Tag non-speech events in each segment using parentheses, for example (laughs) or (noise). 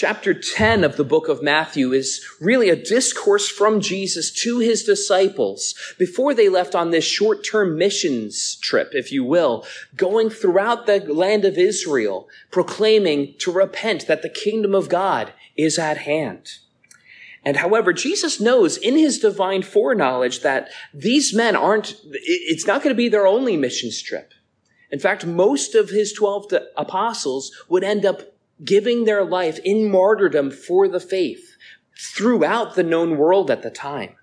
chapter 10 of the book of Matthew is really a discourse from Jesus to his disciples before they left on this short-term missions trip, if you will, going throughout the land of Israel, proclaiming to repent that the kingdom of God is at hand. And however, Jesus knows in his divine foreknowledge that these men aren't, it's not going to be their only missions trip. In fact, most of his 12 apostles would end up giving their life in martyrdom for the faith throughout the known world at the time.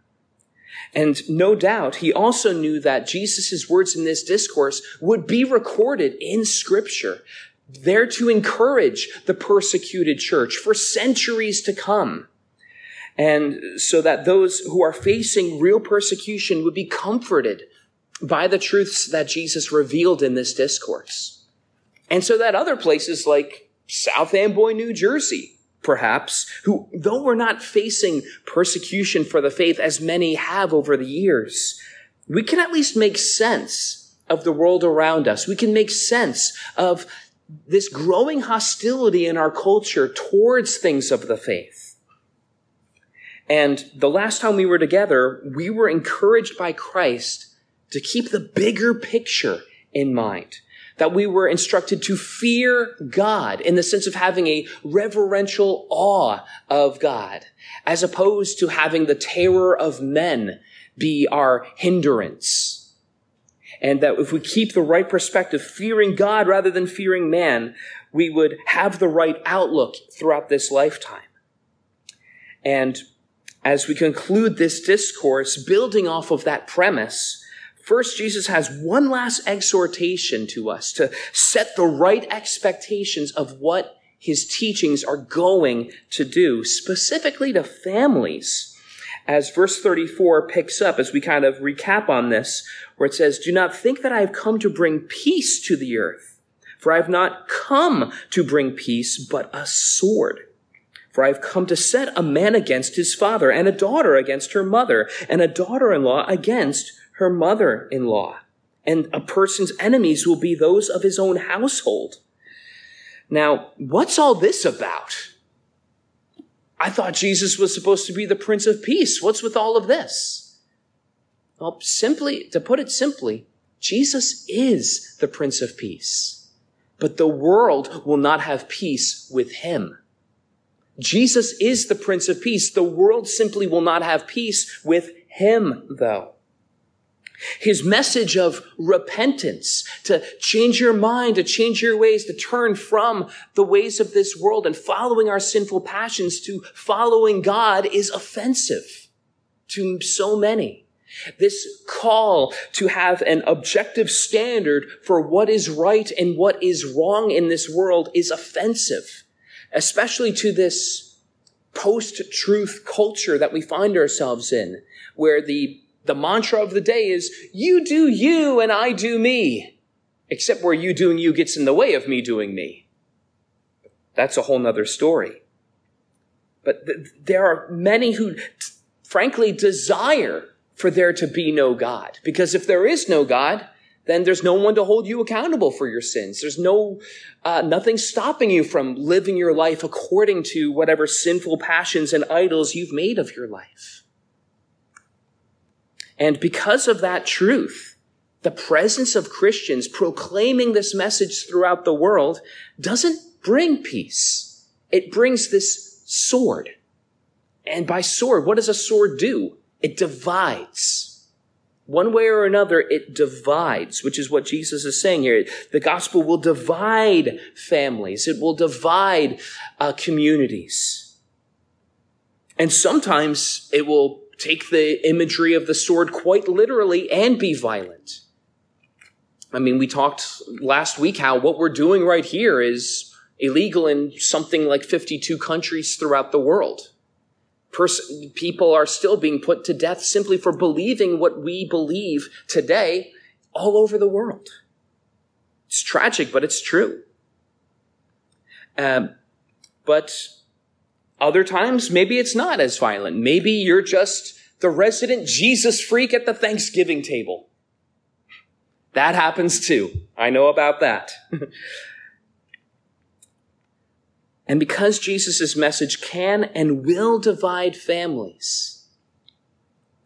And no doubt, he also knew that Jesus' words in this discourse would be recorded in scripture, there to encourage the persecuted church for centuries to come. And so that those who are facing real persecution would be comforted by the truths that Jesus revealed in this discourse. And so that other places like South Amboy, New Jersey, perhaps, who, though we're not facing persecution for the faith as many have over the years, we can at least make sense of the world around us. We can make sense of this growing hostility in our culture towards things of the faith. And the last time we were together, we were encouraged by Christ to keep the bigger picture in mind that we were instructed to fear God in the sense of having a reverential awe of God, as opposed to having the terror of men be our hindrance. And that if we keep the right perspective, fearing God rather than fearing man, we would have the right outlook throughout this lifetime. And as we conclude this discourse, building off of that premise, First, Jesus has one last exhortation to us to set the right expectations of what his teachings are going to do, specifically to families. As verse 34 picks up, as we kind of recap on this, where it says, Do not think that I have come to bring peace to the earth, for I have not come to bring peace, but a sword. For I have come to set a man against his father, and a daughter against her mother, and a daughter in law against her mother in law. And a person's enemies will be those of his own household. Now, what's all this about? I thought Jesus was supposed to be the Prince of Peace. What's with all of this? Well, simply, to put it simply, Jesus is the Prince of Peace. But the world will not have peace with him. Jesus is the Prince of Peace. The world simply will not have peace with him, though. His message of repentance, to change your mind, to change your ways, to turn from the ways of this world and following our sinful passions to following God is offensive to so many. This call to have an objective standard for what is right and what is wrong in this world is offensive, especially to this post-truth culture that we find ourselves in, where the the mantra of the day is, you do you and I do me. Except where you doing you gets in the way of me doing me. That's a whole nother story. But th- there are many who, t- frankly, desire for there to be no God. Because if there is no God, then there's no one to hold you accountable for your sins. There's no, uh, nothing stopping you from living your life according to whatever sinful passions and idols you've made of your life. And because of that truth, the presence of Christians proclaiming this message throughout the world doesn't bring peace. It brings this sword. And by sword, what does a sword do? It divides. One way or another, it divides, which is what Jesus is saying here. The gospel will divide families. It will divide uh, communities. And sometimes it will take the imagery of the sword quite literally and be violent. I mean, we talked last week how what we're doing right here is illegal in something like 52 countries throughout the world. Pers- people are still being put to death simply for believing what we believe today all over the world. It's tragic, but it's true. Um, but other times, maybe it's not as violent. Maybe you're just the resident Jesus freak at the Thanksgiving table. That happens too. I know about that. (laughs) And because Jesus' message can and will divide families,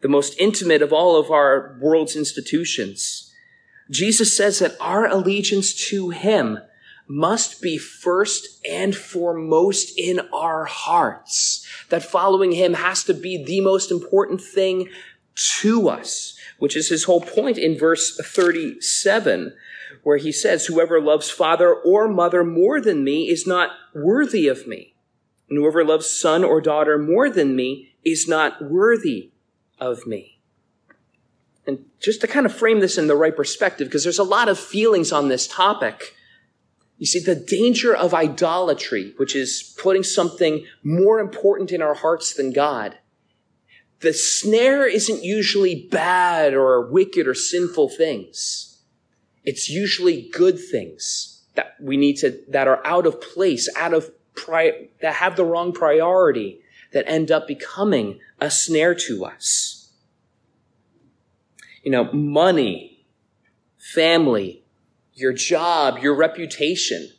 the most intimate of all of our world's institutions, Jesus says that our allegiance to him must be first and foremost in our hearts. That following him has to be the most important thing to us, which is his whole point in verse 37, where he says, whoever loves father or mother more than me is not worthy of me. And whoever loves son or daughter more than me is not worthy of me. And just to kind of frame this in the right perspective, because there's a lot of feelings on this topic. You see, the danger of idolatry, which is putting something more important in our hearts than God, the snare isn't usually bad or wicked or sinful things. It's usually good things that we need to, that are out of place, out of pri- that have the wrong priority, that end up becoming a snare to us. You know, money, family, your job, your reputation.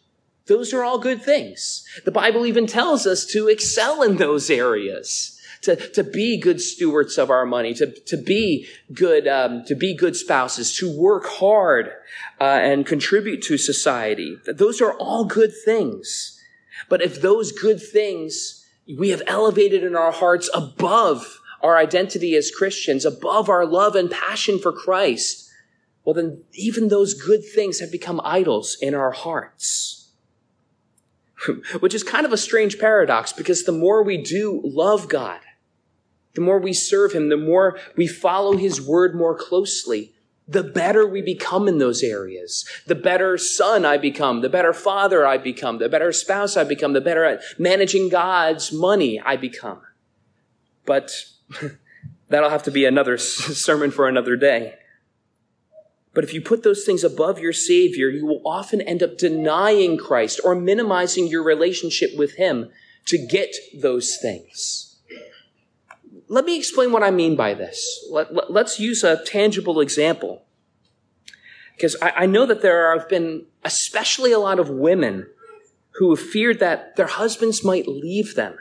Those are all good things. The Bible even tells us to excel in those areas, to, to be good stewards of our money, to, to be good, um, to be good spouses, to work hard uh, and contribute to society. Those are all good things. But if those good things we have elevated in our hearts above our identity as Christians, above our love and passion for Christ, well, then even those good things have become idols in our hearts. (laughs) Which is kind of a strange paradox because the more we do love God, the more we serve Him, the more we follow His word more closely, the better we become in those areas. The better son I become, the better father I become, the better spouse I become, the better at managing God's money I become. But (laughs) that'll have to be another sermon for another day. But if you put those things above your Savior, you will often end up denying Christ or minimizing your relationship with Him to get those things. Let me explain what I mean by this. Let, us let, use a tangible example. Because I, I know that there have been especially a lot of women who have feared that their husbands might leave them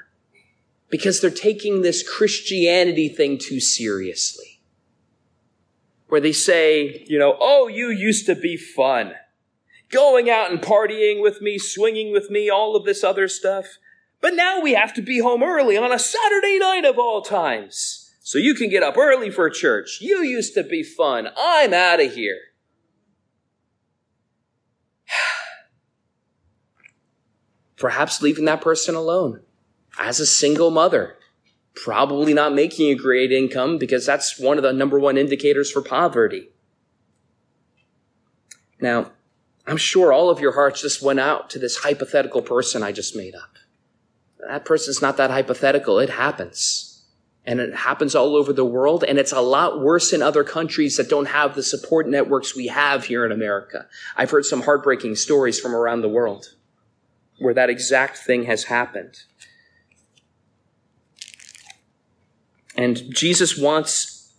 because they're taking this Christianity thing too seriously where they say, you know, oh, you used to be fun. Going out and partying with me, swinging with me, all of this other stuff. But now we have to be home early on a Saturday night of all times. So you can get up early for church. You used to be fun. I'm out of here. (sighs) Perhaps leaving that person alone as a single mother probably not making a great income because that's one of the number one indicators for poverty. Now, I'm sure all of your hearts just went out to this hypothetical person I just made up. That person's not that hypothetical. It happens. And it happens all over the world. And it's a lot worse in other countries that don't have the support networks we have here in America. I've heard some heartbreaking stories from around the world where that exact thing has happened. And Jesus wants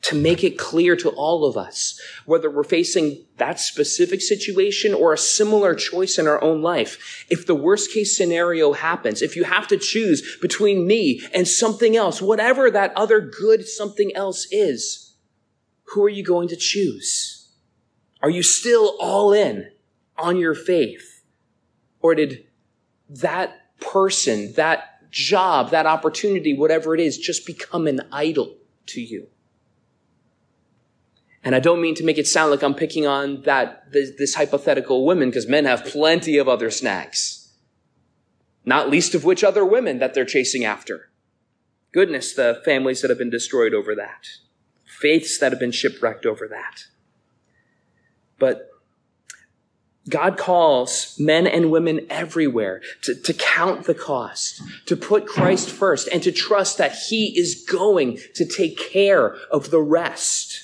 to make it clear to all of us, whether we're facing that specific situation or a similar choice in our own life. If the worst case scenario happens, if you have to choose between me and something else, whatever that other good something else is, who are you going to choose? Are you still all in on your faith? Or did that person, that job, that opportunity, whatever it is, just become an idol to you. And I don't mean to make it sound like I'm picking on that, this, hypothetical woman, because men have plenty of other snags. Not least of which other women that they're chasing after. Goodness, the families that have been destroyed over that. Faiths that have been shipwrecked over that. But God calls men and women everywhere to, to count the cost, to put Christ first, and to trust that He is going to take care of the rest.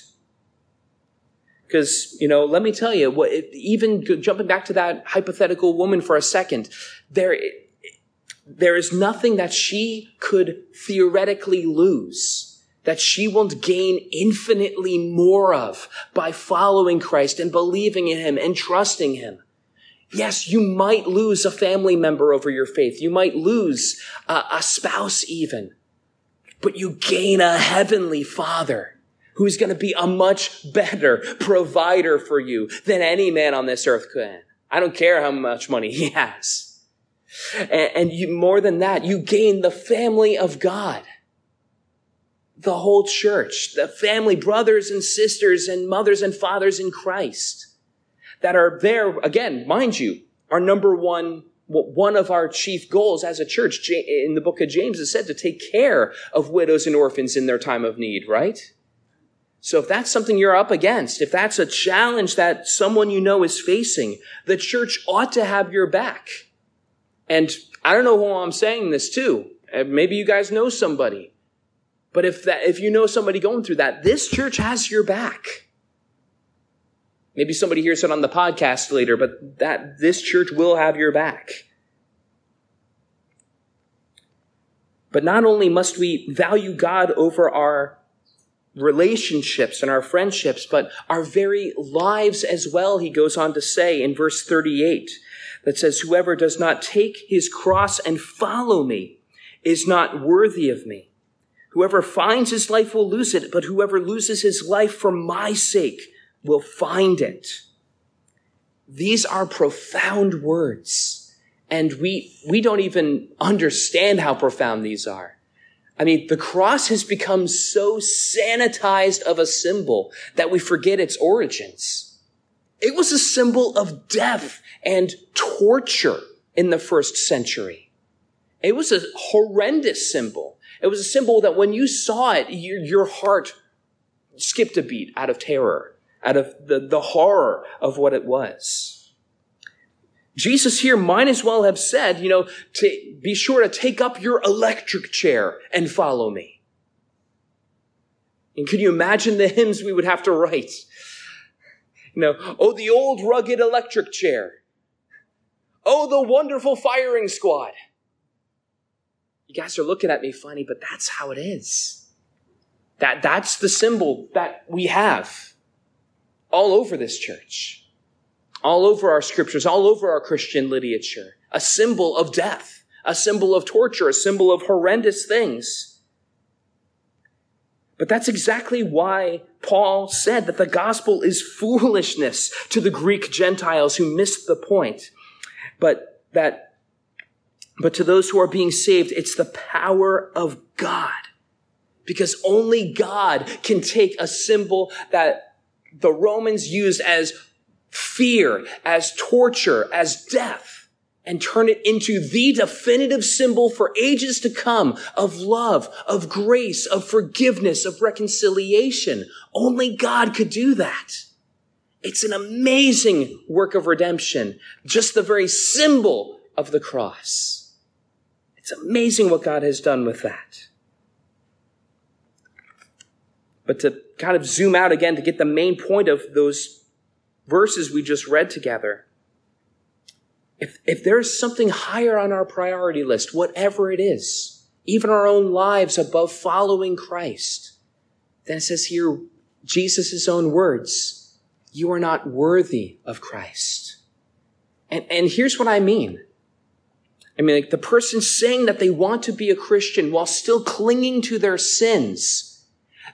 Because, you know, let me tell you, what, even jumping back to that hypothetical woman for a second, there, there is nothing that she could theoretically lose that she will gain infinitely more of by following Christ and believing in Him and trusting Him. Yes, you might lose a family member over your faith. You might lose a, a spouse even, but you gain a heavenly father who's going to be a much better provider for you than any man on this earth can. I don't care how much money he has. And, and you, more than that, you gain the family of God. The whole church, the family, brothers and sisters and mothers and fathers in Christ that are there, again, mind you, our number one one of our chief goals as a church in the book of James is said to take care of widows and orphans in their time of need, right? So if that's something you're up against, if that's a challenge that someone you know is facing, the church ought to have your back. And I don't know who I'm saying this to. Uh, maybe you guys know somebody. But if that, if you know somebody going through that, this church has your back. Maybe somebody hears it on the podcast later, but that this church will have your back. But not only must we value God over our relationships and our friendships, but our very lives as well, he goes on to say in verse 38 that says, Whoever does not take his cross and follow me is not worthy of me. Whoever finds his life will lose it, but whoever loses his life for my sake will find it. These are profound words, and we, we don't even understand how profound these are. I mean, the cross has become so sanitized of a symbol that we forget its origins. It was a symbol of death and torture in the first century. It was a horrendous symbol. It was a symbol that when you saw it, your, your heart skipped a beat out of terror out of the, the horror of what it was. Jesus here might as well have said, you know, to be sure to take up your electric chair and follow me. And can you imagine the hymns we would have to write? You know, oh, the old rugged electric chair. Oh, the wonderful firing squad. You guys are looking at me funny, but that's how it is. That, that's the symbol that we have all over this church, all over our scriptures, all over our Christian literature. A symbol of death, a symbol of torture, a symbol of horrendous things. But that's exactly why Paul said that the gospel is foolishness to the Greek Gentiles who missed the point. But that, but to those who are being saved, it's the power of God. Because only God can take a symbol that the Romans used as fear, as torture, as death, and turn it into the definitive symbol for ages to come of love, of grace, of forgiveness, of reconciliation. Only God could do that. It's an amazing work of redemption, just the very symbol of the cross. It's amazing what God has done with that. But to kind of zoom out again to get the main point of those verses we just read together. If, if there's something higher on our priority list, whatever it is, even our own lives above following Christ, then it says here, Jesus' own words, you are not worthy of Christ. And, and here's what I mean. I mean, like the person saying that they want to be a Christian while still clinging to their sins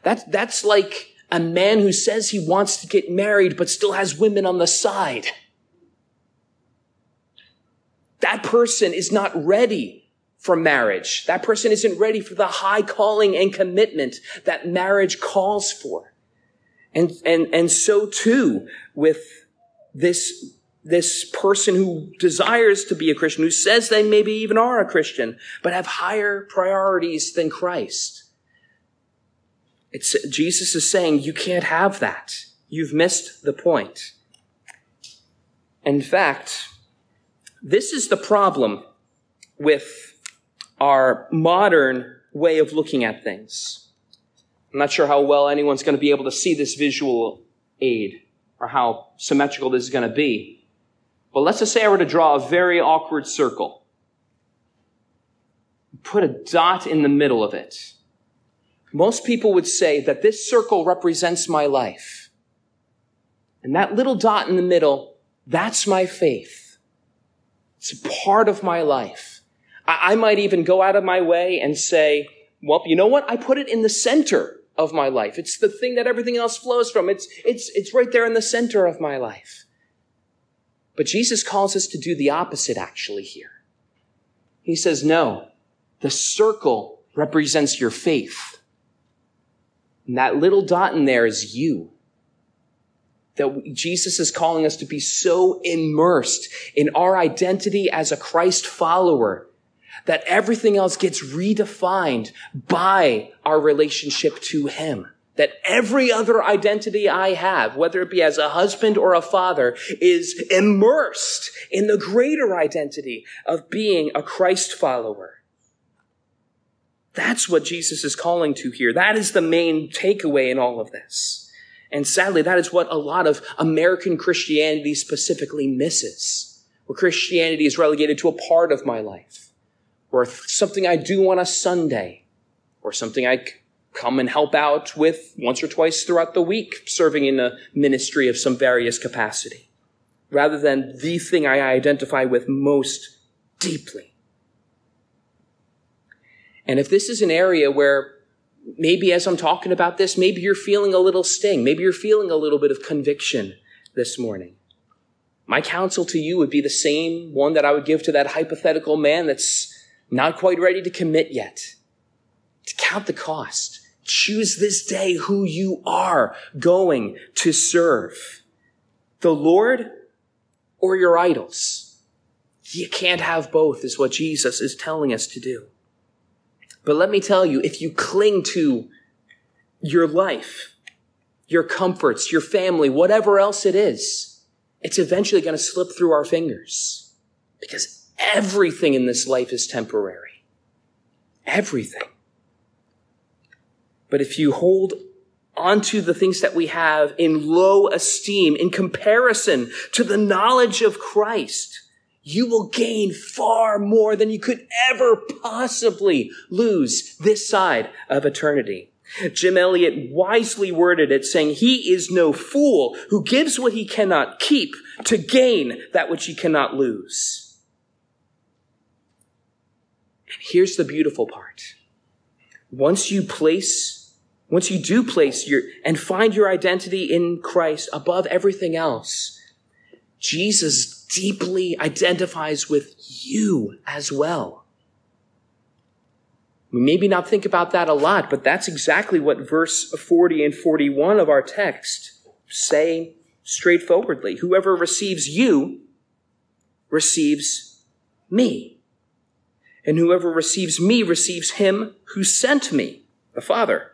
that's, that's like a man who says he wants to get married but still has women on the side. That person is not ready for marriage. That person isn't ready for the high calling and commitment that marriage calls for. And, and, and so too with this, this person who desires to be a Christian, who says they maybe even are a Christian, but have higher priorities than Christ. It's, Jesus is saying you can't have that. You've missed the point. In fact, this is the problem with our modern way of looking at things. I'm not sure how well anyone's going to be able to see this visual aid or how symmetrical this is going to be. But let's just say I were to draw a very awkward circle. Put a dot in the middle of it. Most people would say that this circle represents my life. And that little dot in the middle, that's my faith. It's a part of my life. I, I might even go out of my way and say, well, you know what? I put it in the center of my life. It's the thing that everything else flows from. It's, it's, it's right there in the center of my life. But Jesus calls us to do the opposite actually here. He says, no, the circle represents your faith. And that little dot in there is you. That Jesus is calling us to be so immersed in our identity as a Christ follower that everything else gets redefined by our relationship to Him. That every other identity I have, whether it be as a husband or a father, is immersed in the greater identity of being a Christ follower. That's what Jesus is calling to here. That is the main takeaway in all of this. And sadly, that is what a lot of American Christianity specifically misses, where Christianity is relegated to a part of my life or something I do on a Sunday, or something I come and help out with once or twice throughout the week, serving in a ministry of some various capacity, rather than the thing I identify with most deeply. And if this is an area where maybe as I'm talking about this, maybe you're feeling a little sting, maybe you're feeling a little bit of conviction this morning. My counsel to you would be the same one that I would give to that hypothetical man that's not quite ready to commit yet. To count the cost. Choose this day who you are going to serve. The Lord or your idols. You can't have both is what Jesus is telling us to do. But let me tell you, if you cling to your life, your comforts, your family, whatever else it is, it's eventually going to slip through our fingers because Everything in this life is temporary. Everything. But if you hold onto the things that we have in low esteem in comparison to the knowledge of Christ, you will gain far more than you could ever possibly lose this side of eternity. Jim Elliot wisely worded it saying, He is no fool who gives what he cannot keep to gain that which he cannot lose. And here's the beautiful part. Once you place, once you do place your, and find your identity in Christ above everything else, Jesus deeply identifies with you as well. We maybe not think about that a lot, but that's exactly what verse 40 and 41 of our text say straightforwardly. Whoever receives you receives me. And whoever receives me receives him who sent me, the Father.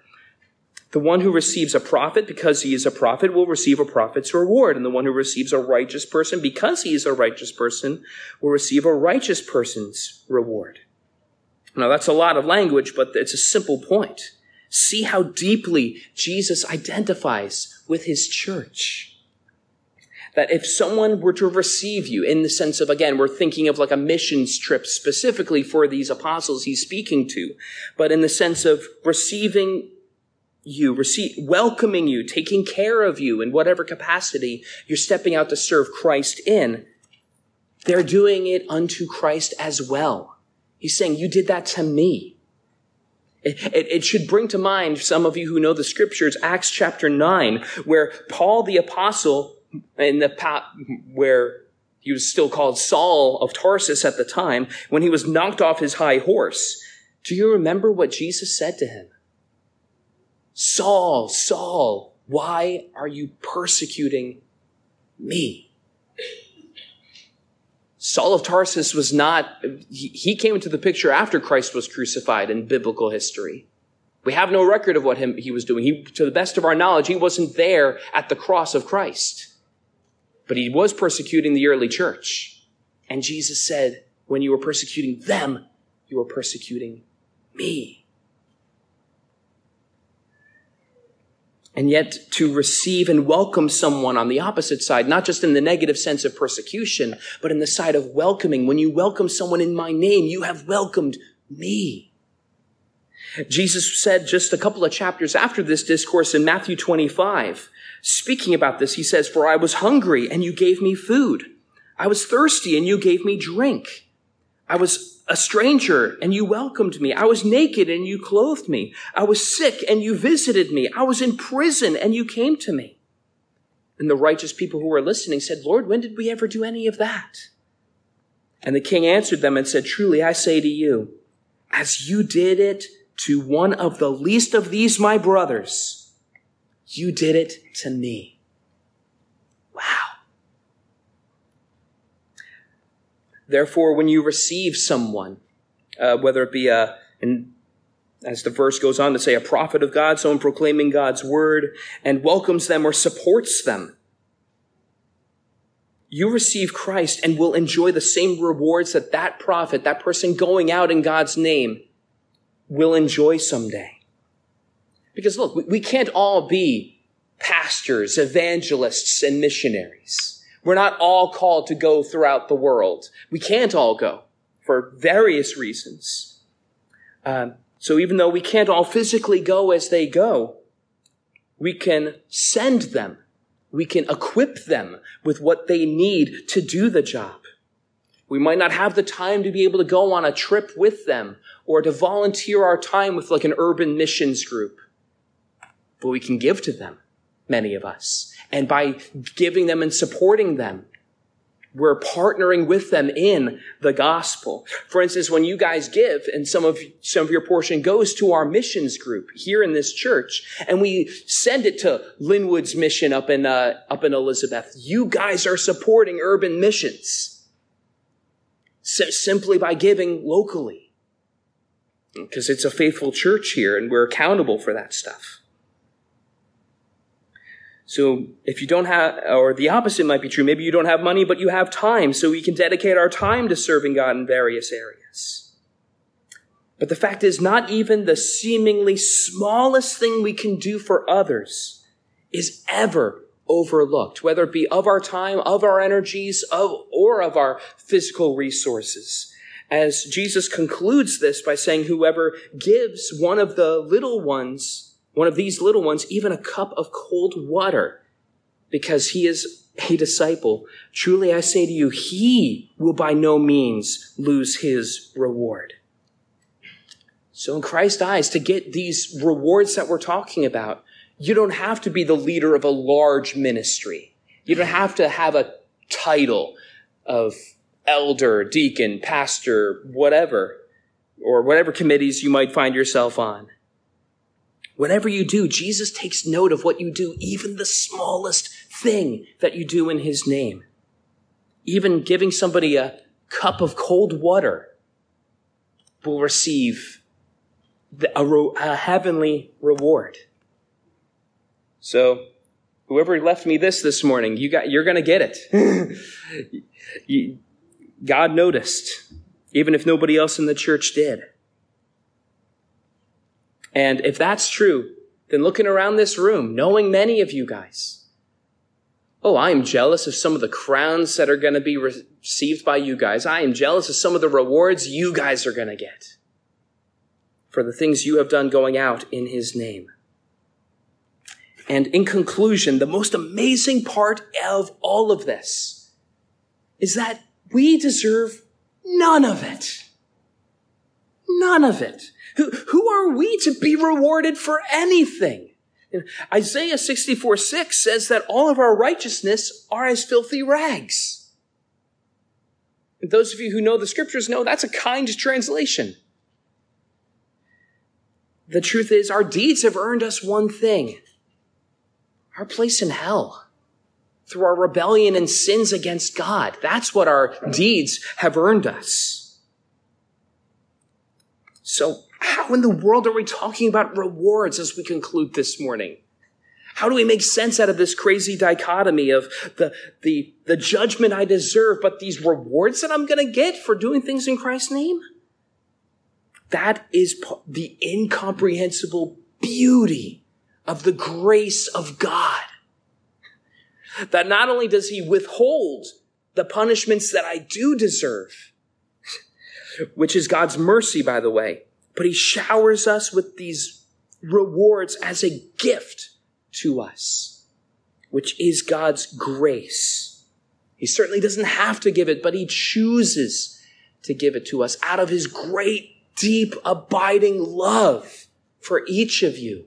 The one who receives a prophet because he is a prophet will receive a prophet's reward. And the one who receives a righteous person because he is a righteous person will receive a righteous person's reward. Now that's a lot of language, but it's a simple point. See how deeply Jesus identifies with his church that if someone were to receive you in the sense of, again, we're thinking of like a missions trip specifically for these apostles he's speaking to, but in the sense of receiving you, receive, welcoming you, taking care of you in whatever capacity you're stepping out to serve Christ in, they're doing it unto Christ as well. He's saying, you did that to me. It, it, it, should bring to mind some of you who know the scriptures, Acts chapter 9, where Paul the apostle in the path where he was still called Saul of Tarsus at the time, when he was knocked off his high horse, do you remember what Jesus said to him? Saul, Saul, why are you persecuting me? Saul of Tarsus was not, he came into the picture after Christ was crucified in biblical history. We have no record of what him, he was doing. He, to the best of our knowledge, he wasn't there at the cross of Christ. But he was persecuting the early church. And Jesus said, when you were persecuting them, you were persecuting me. And yet to receive and welcome someone on the opposite side, not just in the negative sense of persecution, but in the side of welcoming. When you welcome someone in my name, you have welcomed me. Jesus said just a couple of chapters after this discourse in Matthew 25, speaking about this, he says, For I was hungry and you gave me food. I was thirsty and you gave me drink. I was a stranger and you welcomed me. I was naked and you clothed me. I was sick and you visited me. I was in prison and you came to me. And the righteous people who were listening said, Lord, when did we ever do any of that? And the king answered them and said, Truly I say to you, as you did it to one of the least of these my brothers, you did it to me. Wow. Therefore, when you receive someone, uh, whether it be a, and as the verse goes on to say, a prophet of God, someone proclaiming God's word and welcomes them or supports them, you receive Christ and will enjoy the same rewards that that prophet, that person going out in God's name, will enjoy someday. Because look, we can't all be pastors, evangelists, and missionaries. We're not all called to go throughout the world. We can't all go for various reasons. Um, so even though we can't all physically go as they go, we can send them we can equip them with what they need to do the job. We might not have the time to be able to go on a trip with them or to volunteer our time with like an urban missions group. But we can give to them, many of us. And by giving them and supporting them, we're partnering with them in the gospel. For instance, when you guys give and some of, some of your portion goes to our missions group here in this church and we send it to Linwood's mission up in, uh, up in Elizabeth, you guys are supporting urban missions simply by giving locally. Because it's a faithful church here and we're accountable for that stuff. So if you don't have, or the opposite might be true, maybe you don't have money, but you have time, so we can dedicate our time to serving God in various areas. But the fact is, not even the seemingly smallest thing we can do for others is ever overlooked, whether it be of our time, of our energies, of, or of our physical resources. As Jesus concludes this by saying, whoever gives one of the little ones one of these little ones even a cup of cold water because he is a disciple. Truly I say to you, he will by no means lose his reward. So in Christ's eyes, to get these rewards that we're talking about, you don't have to be the leader of a large ministry. You don't have to have a title of elder, deacon, pastor, whatever, or whatever committees you might find yourself on. Whatever you do, Jesus takes note of what you do, even the smallest thing that you do in his name. Even giving somebody a cup of cold water will receive a, a heavenly reward. So, whoever left me this this morning, you got, you're going to get it. (laughs) God noticed, even if nobody else in the church did. And if that's true, then looking around this room, knowing many of you guys, oh, I am jealous of some of the crowns that are going to be received by you guys. I am jealous of some of the rewards you guys are going to get for the things you have done going out in his name. And in conclusion, the most amazing part of all of this is that we deserve none of it. None of it. Who, who are we to be rewarded for anything? Isaiah 64 6 says that all of our righteousness are as filthy rags. And those of you who know the scriptures know that's a kind translation. The truth is, our deeds have earned us one thing our place in hell through our rebellion and sins against God. That's what our deeds have earned us. So, how in the world are we talking about rewards as we conclude this morning? How do we make sense out of this crazy dichotomy of the, the, the judgment I deserve, but these rewards that I'm going to get for doing things in Christ's name? That is the incomprehensible beauty of the grace of God. That not only does he withhold the punishments that I do deserve, which is God's mercy, by the way, but he showers us with these rewards as a gift to us, which is God's grace. He certainly doesn't have to give it, but he chooses to give it to us out of his great, deep, abiding love for each of you.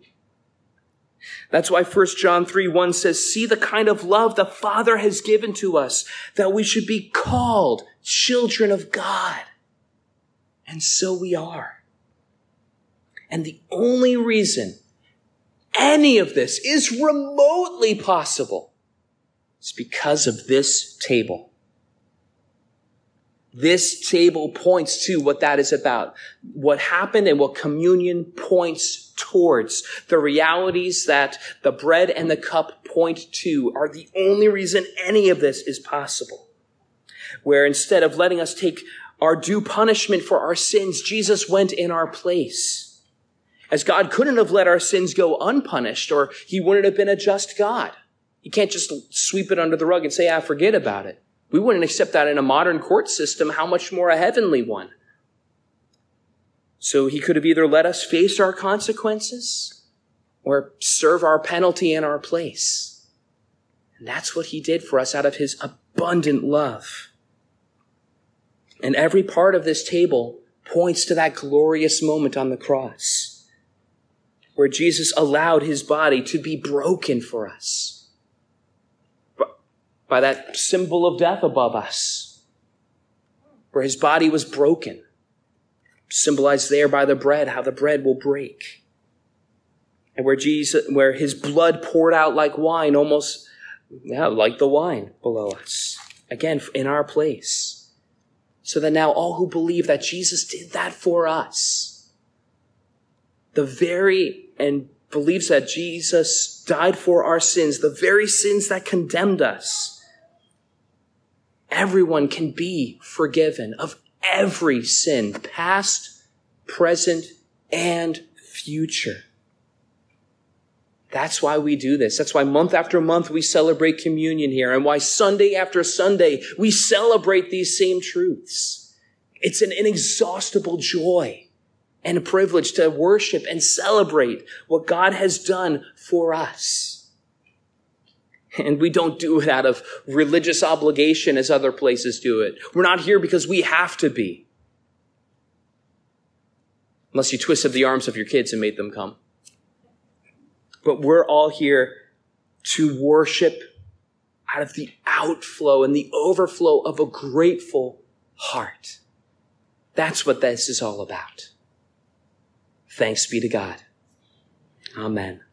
That's why 1 John 3 1 says, See the kind of love the Father has given to us, that we should be called children of God. And so we are. And the only reason any of this is remotely possible is because of this table. This table points to what that is about. What happened and what communion points towards. The realities that the bread and the cup point to are the only reason any of this is possible. Where instead of letting us take our due punishment for our sins, Jesus went in our place. As God couldn't have let our sins go unpunished or he wouldn't have been a just God. He can't just sweep it under the rug and say, I ah, forget about it. We wouldn't accept that in a modern court system, how much more a heavenly one? So he could have either let us face our consequences or serve our penalty in our place. And that's what he did for us out of his abundant love. And every part of this table points to that glorious moment on the cross where Jesus allowed his body to be broken for us by that symbol of death above us, where his body was broken, symbolized there by the bread, how the bread will break. And where Jesus, where his blood poured out like wine, almost, yeah, like the wine below us. Again, in our place. So that now all who believe that Jesus did that for us, the very, and believes that Jesus died for our sins, the very sins that condemned us, everyone can be forgiven of every sin, past, present, and future. That's why we do this. That's why month after month we celebrate communion here and why Sunday after Sunday we celebrate these same truths. It's an inexhaustible joy and a privilege to worship and celebrate what God has done for us. And we don't do it out of religious obligation as other places do it. We're not here because we have to be. Unless you twisted the arms of your kids and made them come. But we're all here to worship out of the outflow and the overflow of a grateful heart. That's what this is all about. Thanks be to God. Amen.